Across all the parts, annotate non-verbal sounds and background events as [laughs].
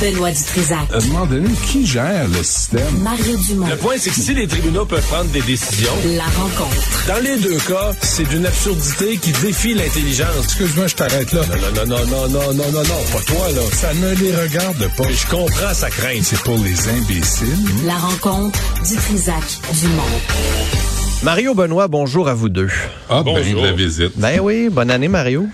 Benoît Dutrisac. À un moment donné, qui gère le système? Mario Dumont. Le point, c'est que si les tribunaux peuvent prendre des décisions, La rencontre. dans les deux cas, c'est d'une absurdité qui défie l'intelligence. Excuse-moi, je t'arrête là. Non, non, non, non, non, non, non, non, pas toi, là. Ça ne les regarde pas. Mais je comprends sa crainte. C'est pour les imbéciles. La rencontre Dutrisac Dumont. Mario Benoît, bonjour à vous deux. Ah, ben, Bonjour. de la visite. Ben oui, bonne année Mario.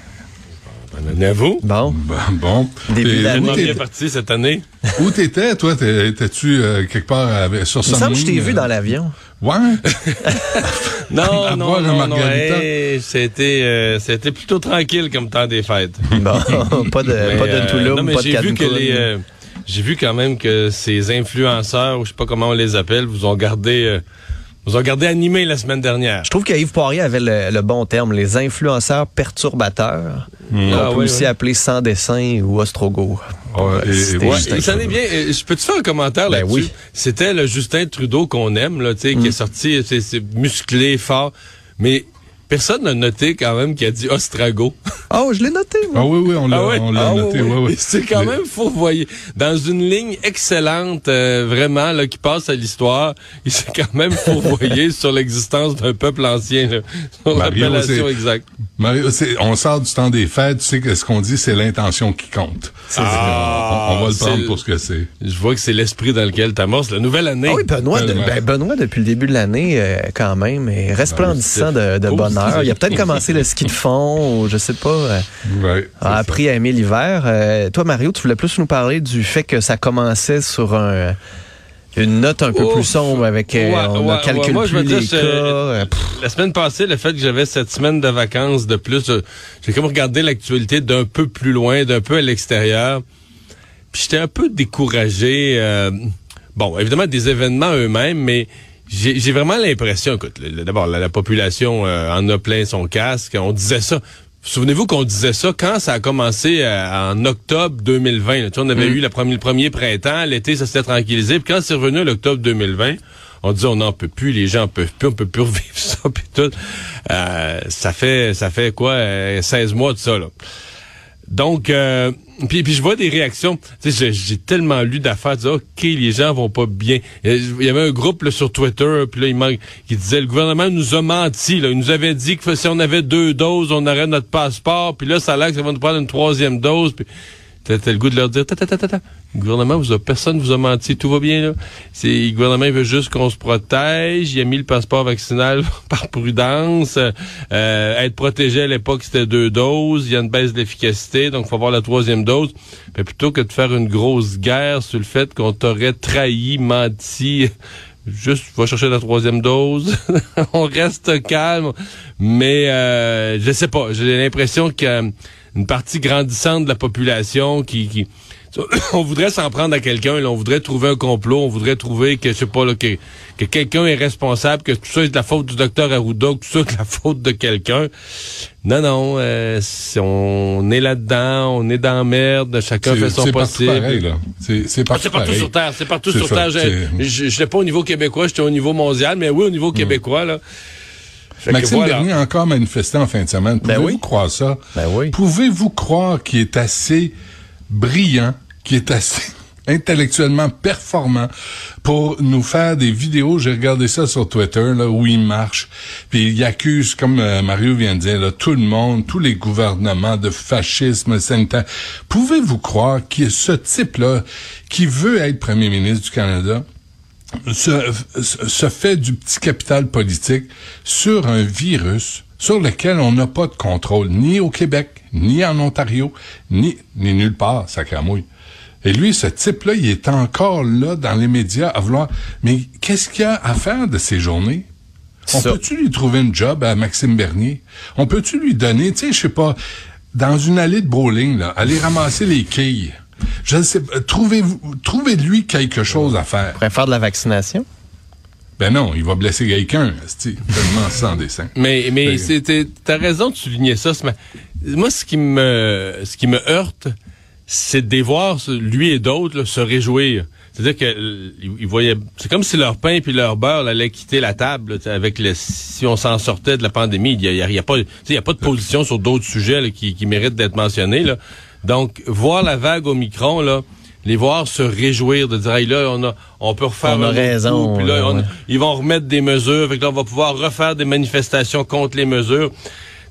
Bonne année à vous. Bon, Ben, bon. Début bien t'étais- parti cette année? Où t'étais, toi? T'es- Étais-tu euh, quelque part avec- sur il me semble que je t'ai vu euh? dans l'avion. Ouais? [laughs] Non, À non, boire un non, non, hey, c'était, euh, c'était plutôt tranquille comme temps des fêtes. [laughs] Bon, pas de, Mais, pas de euh, Toulouse, non, mais pas de j'ai vu que les, euh, j'ai vu quand même que ces influenceurs, ou je sais pas comment on les appelle, vous ont gardé, euh, vous gardé animé la semaine dernière. Je trouve que Yves Poirier avait le, le bon terme, les influenceurs perturbateurs. On Ah, peut ouais, aussi ouais. appeler sans dessin ou ostrogo. Ouais, et- ouais, s'en est bien. euh, Je peux-tu faire un commentaire Ben là-dessus? oui. C'était le Justin Trudeau qu'on aime, là, tu sais, qui est sorti, c'est c'est musclé, fort. Mais personne n'a noté quand même qu'il a dit Ostrago. Oh, je l'ai noté, moi. Ah oui, oui, on l'a Ah ouais? Ah noté. [laughs] C'est quand Mais- même voyez. Dans une ligne excellente, euh, vraiment, là, qui passe à l'histoire, il s'est quand même fourvoyé [laughs] sur l'existence d'un peuple ancien, là, sur Mario, exacte. Mario, on sort du temps des fêtes, tu sais que ce qu'on dit, c'est l'intention qui compte. Ah, on, on va le prendre pour ce que c'est. Je vois que c'est l'esprit dans lequel t'amorces la nouvelle année. Ah oui, Benoît, de- ben, Benoît, depuis le début de l'année, euh, quand même, est resplendissant de, de Positif. Bonheur. Il a peut-être commencé le ski de fond, ou je sais pas, euh, Ouais, a ça. appris à aimer l'hiver. Euh, toi, Mario, tu voulais plus nous parler du fait que ça commençait sur un, une note un peu Ouf. plus sombre avec euh, Ouais, on ouais, a calculé ouais, moi, je me les cas. je- La semaine passée, le fait que j'avais cette semaine de vacances de plus, j'ai comme regardé l'actualité d'un peu plus loin, d'un peu à l'extérieur. Puis j'étais un peu découragé. euh, bon, évidemment des événements eux-mêmes, mais j'ai vraiment l'impression, écoute, d'abord la, la population euh, en a plein son casque. On disait ça. Souvenez-vous qu'on disait ça quand ça a commencé euh, en octobre 2020. là. Tu sais, on avait eu la première- le premier printemps, l'été ça s'était tranquillisé. Puis quand c'est revenu à l'octobre 2020, on disait on n'en peut plus, les gens en peuvent plus, on peut plus [laughs] revivre ça puis tout. Euh, ça fait ça fait quoi euh, 16 mois de ça là. Donc, euh, puis, je vois des réactions. J'ai- tellement lu d'affaires, les gens vont pas bien. Il y avait un groupe sur Twitter, puis là, il manque, qui disait, le gouvernement nous a menti. Là. Il nous avait dit que si on avait deux doses, on aurait notre passeport. Puis là, ça a l'air que ça va nous prendre une troisième dose. Puis t'as le goût de leur dire, ta, ta, ta, ta, le gouvernement, vous a, personne vous a menti, tout va bien. là. C'est Le gouvernement veut juste qu'on se protège. Il a mis le passeport vaccinal [laughs] par prudence. Euh, être protégé à l'époque, c'était deux doses. Il y a une baisse d'efficacité, donc faut avoir la troisième dose. Mais plutôt que de faire une grosse guerre sur le fait qu'on t'aurait trahi, menti, [laughs] juste va chercher la troisième dose. [laughs] On reste calme. Mais euh, je sais pas. J'ai l'impression a une partie grandissante de la population qui, qui [coughs] on voudrait s'en prendre à quelqu'un, on voudrait trouver un complot, on voudrait trouver que je sais pas là, que, que quelqu'un est responsable, que tout ça est de la faute du docteur Arruda, que tout ça est de la faute de quelqu'un. Non, non, euh, c'est- on est là-dedans, on est dans la merde, chacun fait son c'est partout possible. pareil, là. C'est c'est Ah, partout partout sur Terre, c'est partout sur ça, Terre. Je- n'étais pas au niveau québécois, j'étais au niveau mondial, mais oui, au niveau québécois, là. Que Maxime voilà. Bernier a encore manifesté en fin de semaine. Ben Pouvez-vous oui. croire ça? Ben oui. Pouvez-vous croire qu'il est assez brillant, qu'il est assez [laughs] intellectuellement performant pour nous faire des vidéos? J'ai regardé ça sur Twitter, là, où il marche. Puis il accuse, comme euh, Mario vient de dire, là, tout le monde, tous les gouvernements de fascisme sanitaire. Pouvez-vous croire qu'il y a ce type-là qui veut être premier ministre du Canada se, se fait du petit capital politique sur un virus sur lequel on n'a pas de contrôle, ni au Québec, ni en Ontario, ni, ni nulle part, sacramouille. Et lui, ce type-là, il est encore là dans les médias à vouloir... Mais qu'est-ce qu'il y a à faire de ces journées? On peut-tu lui trouver une job à Maxime Bernier? On peut-tu lui donner, tu sais, je sais pas, dans une allée de bowling, là, aller ramasser les quilles? Je ne sais pas, trouvez-vous, trouvez de lui quelque chose à faire. pourrait faire de la vaccination. Ben non, il va blesser quelqu'un, c'est tellement sans dessin. Mais mais Fait- c'était t'as raison de souligner ça. Moi, ce qui me ce qui me heurte, c'est de les voir lui et d'autres se réjouir. C'est-à-dire que euh, ils voyaient, c'est comme si leur pain puis leur beurre là, allaient quitter la table là, tu sais, avec le si on s'en sortait de la pandémie. Il y a, il y a- il y a pas, tu sais, il y a pas de position sur d'autres sujets là, qui, qui méritent d'être mentionnés. Là. Donc voir la vague au micron là, les voir se réjouir de dire, hey, là, on a, on peut refaire On a un raison, coup, puis là, là, on- ouais. ils vont remettre des mesures, fait que là, on va pouvoir refaire des manifestations contre les mesures.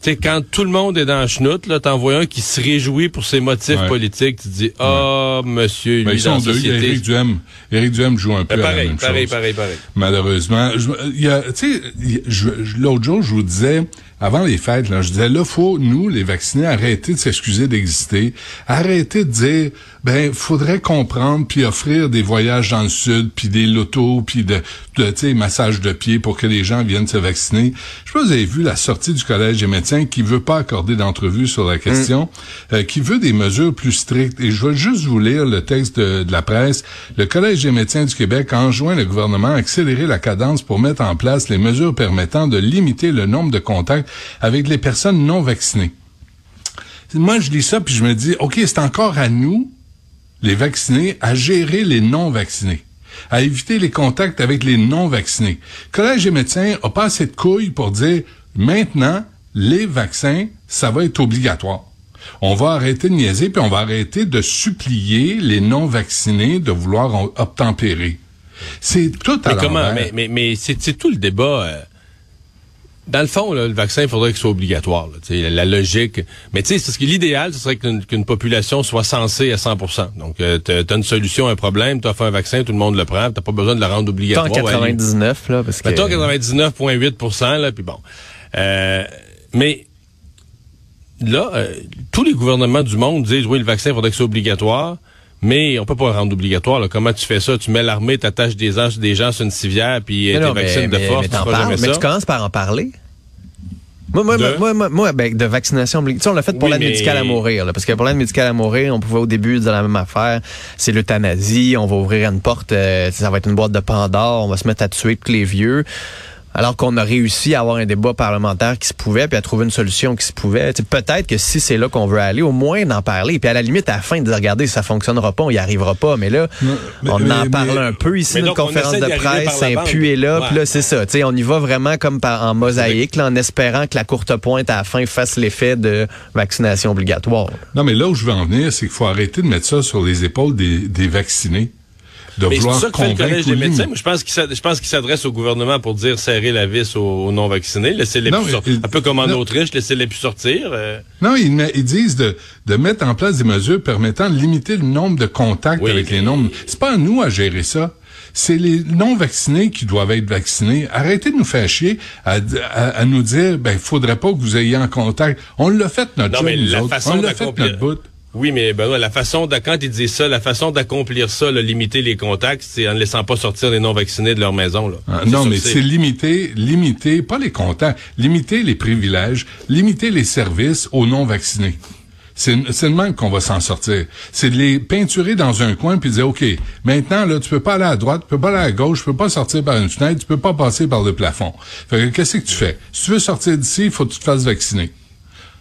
Sais, quand tout le monde est dans la chenoute, là, t'en vois un qui se réjouit pour ses motifs Ouais. politiques, tu te dis, ah, monsieur, Ben, lui, ils dans sont la société. Éric Duhem, Éric Duhem joue un peu Ben, à la pareil, même pareil, chose. pareil, pareil. Malheureusement, je- il y a, tu sais, l'autre jour, je vous disais, avant les fêtes, là, je disais, là, faut, nous, les vaccinés, arrêter de s'excuser d'exister, arrêter de dire, ben, faudrait comprendre puis offrir des voyages dans le sud, puis des lotos, puis de, de tu sais, massages de pieds pour que les gens viennent se vacciner. Je sais pas si vous avez vu la sortie du Collège des médecins qui veut pas accorder d'entrevue sur la question, euh, qui veut des mesures plus strictes. Et je vais juste vous lire le texte de, de la presse. Le Collège des médecins du Québec enjoint le gouvernement à accélérer la cadence pour mettre en place les mesures permettant de limiter le nombre de contacts avec les personnes non vaccinées. Moi, je lis ça puis je me dis, OK, c'est encore à nous, les vaccinés, à gérer les non-vaccinés à éviter les contacts avec les non-vaccinés. Le Collège des médecins a pas assez de couilles pour dire maintenant, les vaccins, ça va être obligatoire. On va arrêter de niaiser, puis on va arrêter de supplier les non-vaccinés de vouloir obtempérer. C'est tout à Mais comment? Mais, mais, mais c'est c'est tout le débat. euh, dans le fond, là, le vaccin, il faudrait qu'il soit obligatoire. là, tu sais, la logique. Mais tu sais, c'est ce que l'idéal, ce serait qu'une qu'une population soit censée à 100% Donc, euh, t'as t'as une solution à un problème, t'as fait un vaccin, tout le monde le prend, t'as pas besoin de le rendre Tant obligatoire. Ouais, 99, là, parce que... Mettons 99,8 là, puis bon. Euh, mais là, euh, tous les gouvernements du monde disent, oui, le vaccin, il faudrait que ce soit obligatoire, mais on peut pas le rendre obligatoire. là. Comment tu fais ça? Tu mets l'armée, t'attaches des, gens- des gens sur une civière, puis euh, non, mais- vaccines de force, mais tu parles, mais commences par en parler. Moi, moi, De? moi, moi, moi, ben, de vaccination obligatoire. Tu sais, on l'a fait pour Oui, l'aide mais- médicale à mourir, là, parce que pour l'aide médicale à mourir, on pouvait au début dire la même affaire. C'est l'euthanasie, on va ouvrir une porte, euh, ça va être une boîte de Pandore, on va se mettre à tuer tous les vieux. Alors qu'on a réussi à avoir un débat parlementaire qui se pouvait, puis à trouver une solution qui se pouvait. Tu sais, Peut-être que si c'est là qu'on veut aller, au moins d'en parler. Puis à la limite, à la fin, de dire, regardez, ça fonctionnera pas, on y arrivera pas. Mais là, mais- on mais- en mais- parle un peu ici, une donc, conférence de presse, un bande. pu est là, Ouais. puis là, c'est ça. Tu sais, on y va vraiment comme par, en mosaïque, là, en espérant que la courte pointe à la fin fasse l'effet de vaccination obligatoire. Non, mais là où je veux en venir, c'est qu'il faut arrêter de mettre ça sur les épaules des, des vaccinés. De Mais vouloir ça que fait le collège des médecins. je pense qu'il je pense qu'il s'adresse au gouvernement pour dire serrer la vis aux, aux non-vaccinés, laissez-les Non, plus mais- sortir. Un peu comme en non. Autriche, laissez-les plus sortir. euh. Non, ils, disent de, de mettre en place des mesures permettant de limiter le nombre de contacts Oui, avec les nombres. C'est pas à nous à gérer ça. C'est les non-vaccinés qui doivent être vaccinés. Arrêtez de nous faire chier à, à, à nous dire, ben, faudrait pas que vous ayez en contact. On l'a fait notre Non, job, mais nous la autres. façon On l'a fait notre bout. Oui, mais Benoît, la façon de, quand ils disent ça, la façon d'accomplir ça, là, limiter les contacts, c'est en ne laissant pas sortir les non-vaccinés de leur maison. Là. Ah, non, mais c'est limiter, limiter, pas les contacts, limiter les privilèges, limiter les services aux non-vaccinés. C'est c'est le même qu'on va s'en sortir. C'est de les peinturer dans un coin puis dire, OK, maintenant, là, tu peux pas aller à droite, tu peux pas aller à gauche, tu peux pas sortir par une fenêtre, tu peux pas passer par le plafond. Fait que qu'est-ce que tu fais? Si tu veux sortir d'ici, il faut que tu te fasses vacciner.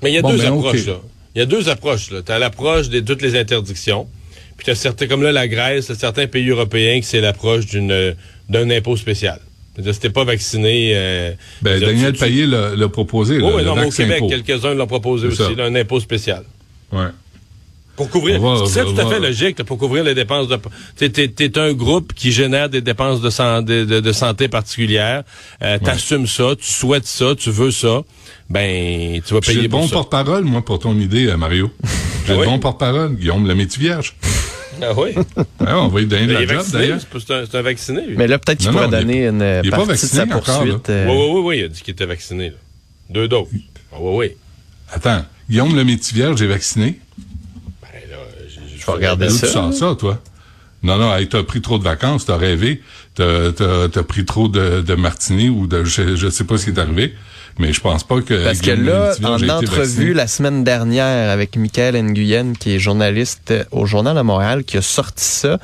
Mais il y a Bon, deux ben, approches, là. Il y a deux approches, là. T'as l'approche de toutes les interdictions. Puis t'as certains, comme là, la Grèce, certains pays européens que c'est l'approche d'une, d'un impôt spécial. Si t'es pas vacciné, euh, Ben, Daniel tu- tu- Payet l'a proposé, Oui, non, mais au Québec, quelques-uns l'ont proposé aussi, là, un impôt spécial. Ouais. Pour couvrir, c'est tout à fait logique, là, pour couvrir les dépenses de, t'es, un groupe qui génère des dépenses de, san- de, de- de santé particulières, euh, t'assumes ça, tu souhaites ça, tu veux ça, ben, tu vas payer le pour bon ça. porte-parole, moi, pour ton idée, euh, Mario. [laughs] J'ai Ah le oui? bon porte-parole, Guillaume le métier vierge. Ah oui? [laughs] On va lui donner la job, vacciné, d'ailleurs. c'est, un, vacciné, lui. Mais là, peut-être qu'il pourrait donner une il est pas partie de sa vacciné encore, poursuite. là. euh, Oui, oui, oui, oui, il a dit qu'il était vacciné. là. Deux doses. Ah, oui, oui. Attends, Guillaume le métier vierge est vacciné? Regarder ça. tu sors ça, toi? Non, non, hey, t'as pris trop de vacances, t'as rêvé, t'as, t'as, t'as pris trop de, de martini ou de, je, je sais pas ce qui est arrivé, mais je pense pas que. Parce que là, en entrevue la semaine dernière avec Michael Nguyen, qui est journaliste au Journal de Montréal, qui a sorti ça,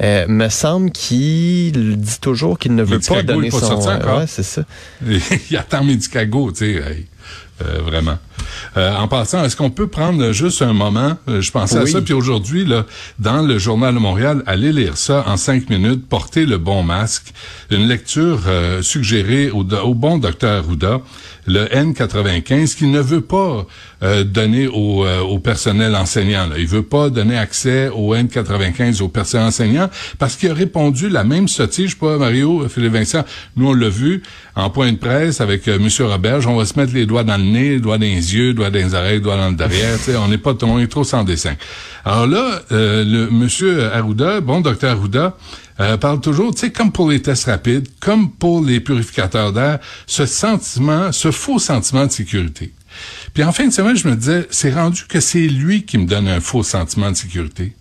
euh, me semble qu'il dit toujours qu'il ne veut pas donner pas son... ouais, c'est ça. [laughs] il attend Medicago, tu sais, hey, euh, vraiment. Euh, en passant, est-ce qu'on peut prendre juste un moment? Euh, je pensais à ça, puis aujourd'hui, là, dans le Journal de Montréal, allez lire ça en cinq minutes, portez le bon masque. Une lecture suggérée au, bon docteur Arruda. Le N95 qu'il ne veut pas euh, donner au, euh, au, personnel enseignant. Là. Il veut pas donner accès au N95 au personnel enseignant parce qu'il a répondu la même sottise, pas Mario, Philippe Vincent. Nous, on l'a vu en point de presse avec euh, M. Roberge. On va se mettre les doigts dans le nez, les doigts dans les yeux, doigts dans les oreilles, doigts dans le derrière. on n'est pas on est trop sans dessin. Alors là, euh, le M. Arruda, bon docteur Arruda, euh, parle toujours, tu sais, comme pour les tests rapides, comme pour les purificateurs d'air, ce sentiment, ce faux sentiment de sécurité. Puis en fin de semaine, je me disais, c'est rendu que c'est lui qui me donne un faux sentiment de sécurité.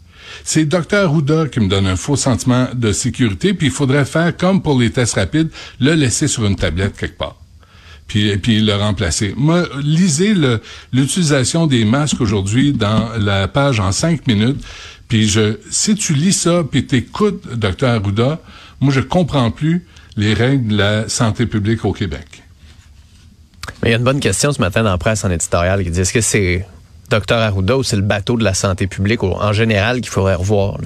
C'est Dr. Houda qui me donne un faux sentiment de sécurité, puis il faudrait faire comme pour les tests rapides, le laisser sur une tablette quelque part. Puis, puis le remplacer. Moi, lisez l'utilisation des masques aujourd'hui dans la page en cinq minutes. Puis je, si tu lis ça, puis t'écoutes Dr. Arruda, moi je comprends plus les règles de la santé publique au Québec. Mais il y a une bonne question ce matin dans la presse en éditorial qui dit est-ce que c'est Dr. Arruda ou c'est le bateau de la santé publique en général qu'il faudrait revoir?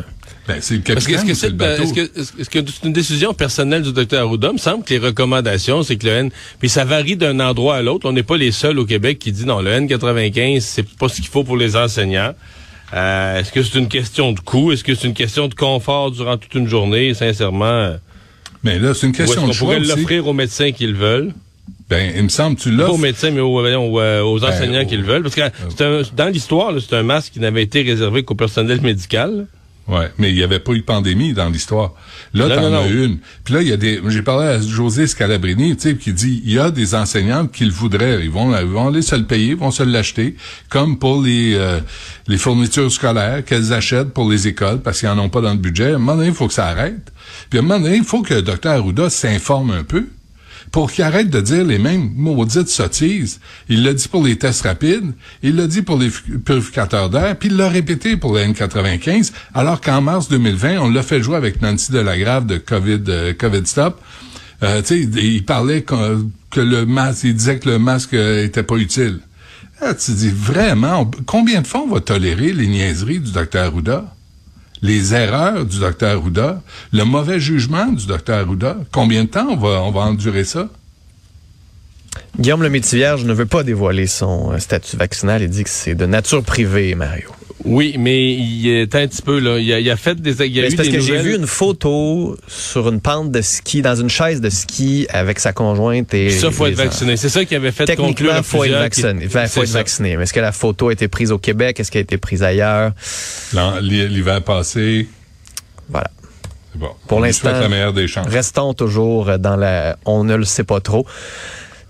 Ben, c'est le capitaine, est-ce que c'est Est-ce que, est-ce que c'est une décision personnelle du docteur Arruda? Il me semble que les recommandations, c'est que le N... Puis ça varie d'un endroit à l'autre. On n'est pas les seuls au Québec qui dit non, le N95, c'est pas ce qu'il faut pour les enseignants. Euh, est-ce que c'est une question de coût? Est-ce que c'est une question de confort durant toute une journée? Sincèrement. Mais là, c'est une question de choix. On pourrait l'offrir aux médecins qui le veulent? Ben, il me semble tu l'offres. Pas aux médecins, mais aux, euh, aux, ben, enseignants qui le veulent. Parce que un, dans l'histoire, c'est un masque qui n'avait été réservé qu'au personnel médical. Ouais, mais il n'y avait pas eu de pandémie dans l'histoire. Là, t'en as une. Puis là, il y a des. J'ai parlé à José Scalabrini, tu sais, qui dit il y a des enseignants qui le voudraient. Ils vont, ils vont aller se le payer, ils vont se l'acheter, comme pour les euh, les fournitures scolaires qu'elles achètent pour les écoles parce qu'ils en ont pas dans le budget. À un moment donné, il faut que ça arrête. Puis à un moment donné, il faut que le docteur Arruda s'informe un peu pour qu'il arrête de dire les mêmes maudites sottises. Il l'a dit pour les tests rapides, il l'a dit pour les purificateurs d'air, puis il l'a répété pour la N95, alors qu'en mars 2020, on l'a fait jouer avec Nancy Delagrave de COVID, euh, COVID Stop. Euh, il parlait que, le masque, il disait que le masque euh, était pas utile. Ah, tu dis vraiment, combien de fois on va tolérer les niaiseries du docteur Arruda? Les erreurs du docteur Arruda, le mauvais jugement du docteur Arruda. Combien de temps on va, on va endurer ça? Guillaume le Métivierge ne veut pas dévoiler son euh, statut vaccinal. Il dit que c'est de nature privée, Mario. Oui, mais il est un petit peu là. Il a, il a fait des. Il a parce que j'ai vu une photo sur une pente de ski, dans une chaise de ski avec sa conjointe et. Ça faut être vacciné. C'est ça qui avait fait Techniquement, il faut être vacciné. Il faut être vacciné. Mais est-ce que la photo a été prise au Québec? Est-ce qu'elle a été prise ailleurs? L'hiver passé. Voilà. Bon. Pour l'instant. Restons toujours dans la. On ne le sait pas trop.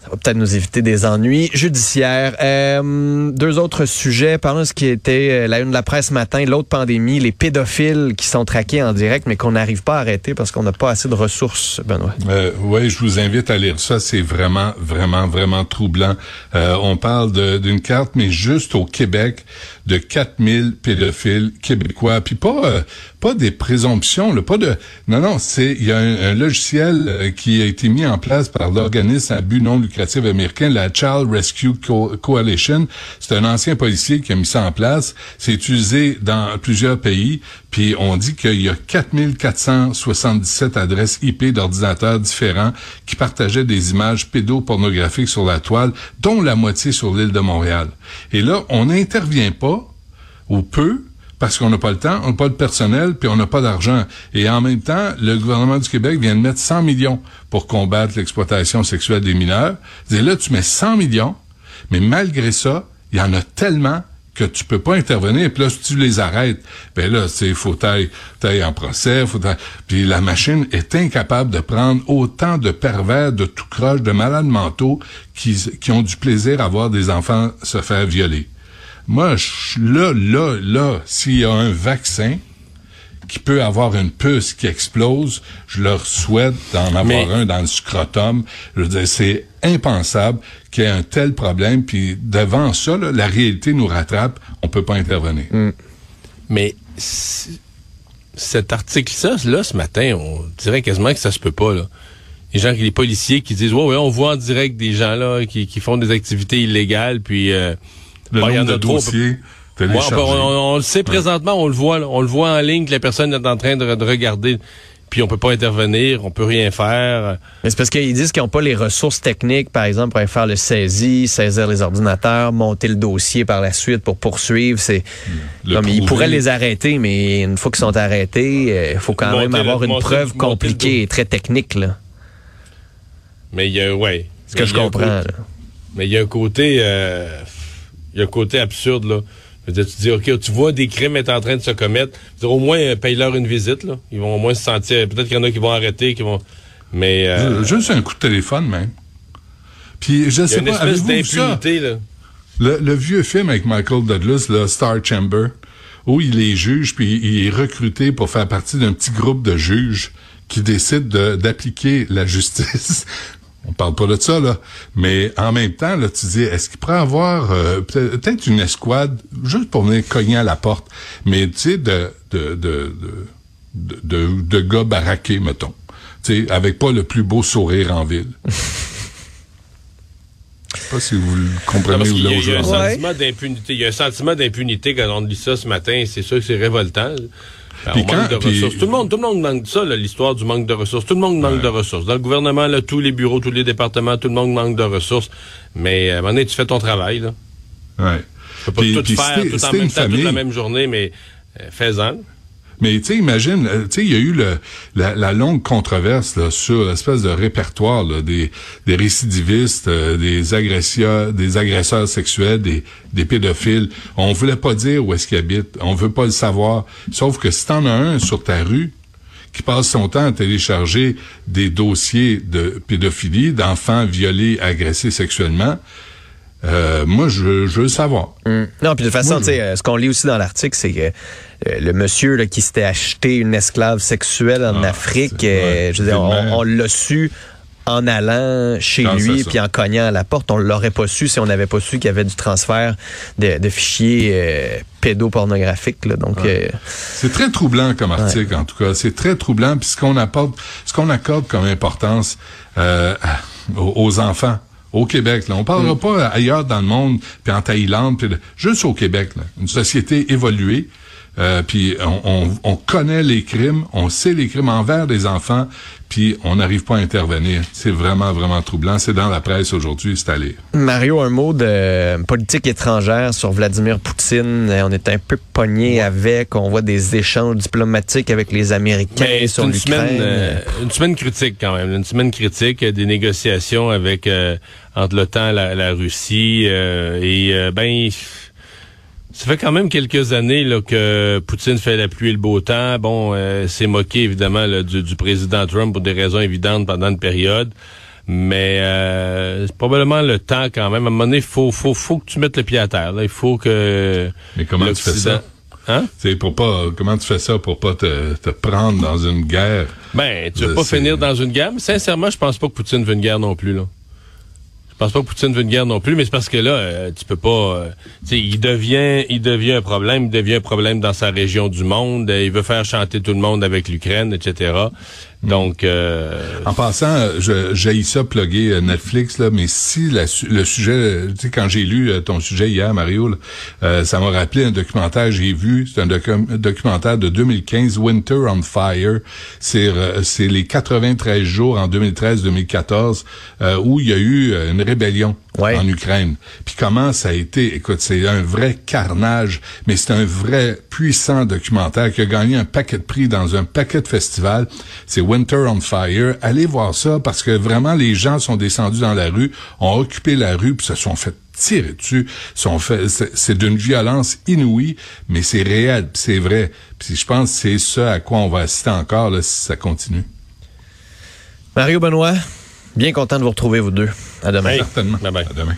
Ça va peut-être nous éviter des ennuis judiciaires. Euh, deux autres sujets. Parlons ce qui était euh, la une de la presse ce matin, l'autre pandémie, les pédophiles qui sont traqués en direct, mais qu'on n'arrive pas à arrêter parce qu'on n'a pas assez de ressources, Benoît. Euh, oui, je vous invite à lire ça. C'est vraiment, vraiment, vraiment troublant. Euh, on parle d'une carte, mais juste au Québec, de 4000 pédophiles québécois. Puis pas euh, pas des présomptions, là, pas de... Non, non, c'est il y a un, logiciel euh, qui a été mis en place par l'organisme à but non lucratif américain, la Child Rescue Coalition. C'est un ancien policier qui a mis ça en place. C'est utilisé dans plusieurs pays. Puis on dit qu'il y a 4477 adresses IP d'ordinateurs différents qui partageaient des images pédopornographiques sur la toile, dont la moitié sur l'île de Montréal. Et là, on n'intervient pas, ou peu, parce qu'on n'a pas le temps, on n'a pas de personnel, puis on n'a pas d'argent. Et en même temps, le gouvernement du Québec vient de mettre 100 millions pour combattre l'exploitation sexuelle des mineurs. Et là, tu mets 100 millions, mais malgré ça, il y en a tellement que tu peux pas intervenir, puis là, si tu les arrêtes, ben là, c'est faut tailler, en procès, faut puis la machine est incapable de prendre autant de pervers, de tout croche, de malades mentaux qui, qui ont du plaisir à voir des enfants se faire violer. Moi, je, là, là, là, s'il y a un vaccin, qui peut avoir une puce qui explose, je leur souhaite d'en avoir un dans le scrotum. Je veux dire, c'est impensable qu'il y ait un tel problème. Puis devant ça, la réalité nous rattrape. On peut pas intervenir. Mm. Mais cet article-là, là, ce matin, on dirait quasiment que ça se peut pas. Là. Les gens, les policiers qui disent, ouais, ouais, on voit en direct des gens là qui, font des activités illégales, puis euh, le nombre de dossiers on, le sait présentement, on le voit, on le voit en ligne que la personne est en train de, regarder. puis on peut pas intervenir, on peut rien faire. Mais c'est parce qu'ils disent qu'ils n'ont pas les ressources techniques, par exemple, pour aller faire le saisie, saisir les ordinateurs, monter le dossier par la suite pour poursuivre. C'est comme ils pourraient les arrêter, mais une fois qu'ils sont arrêtés, il faut quand Monter même le- avoir une monter- preuve compliquée et très technique. Là. Mais il y a, ouais. Ce que Mais je il y a un comprends. côté- là. Mais il y a un côté, euh, il y a un côté absurde là. Je veux dire, tu dis, ok, tu vois des crimes être en train de se commettre. Je veux dire, au moins euh, paye-leur une visite là. Ils vont au moins se sentir. Peut-être qu'il y en a qui vont arrêter, qui vont. Mais euh, Ju- Juste un coup de téléphone, même. Puis, je sais une pas, espèce d'impunité là. Le, le vieux film avec Michael Douglas, le Star Chamber, où il est juge, puis il est recruté pour faire partie d'un petit groupe de juges qui décident de- d'appliquer la justice. [laughs] On parle pas de ça, là. Mais en même temps, là, tu dis, est-ce qu'il pourrait avoir euh, peut- peut-être une escouade juste pour venir cogner à la porte, mais tu sais, de, de, de, de, de, de gars baraqués, mettons. Tu sais, avec pas le plus beau sourire en ville. Je sais pas si vous le comprenez ou là il y a un sentiment d'impunité. Il y a un sentiment d'impunité quand on lit ça ce matin. C'est sûr que c'est révoltant. Ben, Puis on manque de puis- ressources. Tout le monde, tout le monde manque de ça, là, l'histoire du manque de ressources. Tout le monde manque de ressources. Dans le gouvernement, là, tous les bureaux, tous les départements, tout le monde manque de ressources. Mais à un moment donné, tu fais ton travail. Là. Ouais. Tu peux pas Puis- tout puis faire tout en même temps, toute la même journée, mais euh, fais-en. Mais tu sais, imagine, euh, tu sais, il y a eu le, la, longue controverse sur l'espèce de répertoire des, des récidivistes, euh, des agresseurs, des agresseurs sexuels, des, des pédophiles. On voulait pas dire où est-ce qu'ils habitent. On veut pas le savoir. Sauf que si t'en as un sur ta rue qui passe son temps à télécharger des dossiers de pédophilie, d'enfants violés, agressés sexuellement, euh, moi, je, je veux savoir. Hum. Non, puis de toute façon, Moi, tu sais, euh, ce qu'on lit aussi dans l'article, c'est que euh, le monsieur là, qui s'était acheté une esclave sexuelle en Ah, Afrique, c'est- euh, ouais, je veux dire, on, l'a su en allant chez lui puis en cognant à la porte. On l'aurait pas su si on n'avait pas su qu'il y avait du transfert de, de fichiers euh, pédopornographiques. Là. Donc, euh, C'est très troublant comme article, en tout cas. C'est très troublant. Puis ce qu'on apporte, ce qu'on accorde comme importance euh, aux, aux enfants au Québec, là. On parlera pas ailleurs dans le monde, puis en Thaïlande, puis juste au Québec, là. Une société évoluée. Euh, puis on, on- on connaît les crimes, on sait les crimes envers les enfants, puis on n'arrive pas à intervenir. C'est vraiment, vraiment troublant. C'est dans la presse aujourd'hui, c'est à lire. Mario, un mot de politique étrangère sur Vladimir Poutine. Euh, On est un peu pogné avec. On voit des échanges diplomatiques avec les Américains Mais sur une semaine, l'Ukraine. euh, une semaine critique quand même. Une semaine critique, euh, des négociations avec euh, entre l'OTAN, la, la Russie euh, et euh, ben ça fait quand même quelques années là, que Poutine fait la pluie et le beau temps. Bon, euh, c'est moqué évidemment là, du, du président Trump pour des raisons évidentes pendant une période. Mais euh, c'est probablement le temps quand même. À un moment donné, faut, faut, faut que tu mettes le pied à terre. là. Il faut que. Mais comment tu fais ça? Hein? C'est pour pas, comment tu fais ça pour pas te, te prendre dans une guerre? Ben, tu veux pas finir dans une guerre, mais sincèrement, je pense pas que Poutine veut une guerre non plus, là. Je pense pas que Poutine veut une guerre non plus, mais c'est parce que là, euh, tu peux pas. euh, il devient, il devient un problème, il devient un problème dans sa région du monde. euh, il veut faire chanter tout le monde avec l'Ukraine, etc. Donc, euh, En passant, j'ai ça plugger euh, Netflix là, mais si la le sujet, tu sais quand j'ai lu euh, ton sujet hier Mario, là, euh, ça m'a rappelé un documentaire j'ai vu, c'est un docu- documentaire de 2015 Winter on Fire, c'est euh, c'est les 93 jours en 2013-2014 euh, où il y a eu une rébellion Ouais. en Ukraine. Puis comment ça a été, écoute, c'est un vrai carnage, mais c'est un vrai puissant documentaire qui a gagné un paquet de prix dans un paquet de festivals. C'est Winter on Fire. Allez voir ça parce que vraiment les gens sont descendus dans la rue, ont occupé la rue puis se sont fait tirer dessus, sont fait c'est d'une violence inouïe, mais c'est réel, puis c'est vrai. Puis je pense que c'est ce à quoi on va assister encore là, si ça continue. Mario Benoît, bien content de vous retrouver, vous deux. À demain. Hey. Certainement. Bye bye. À demain.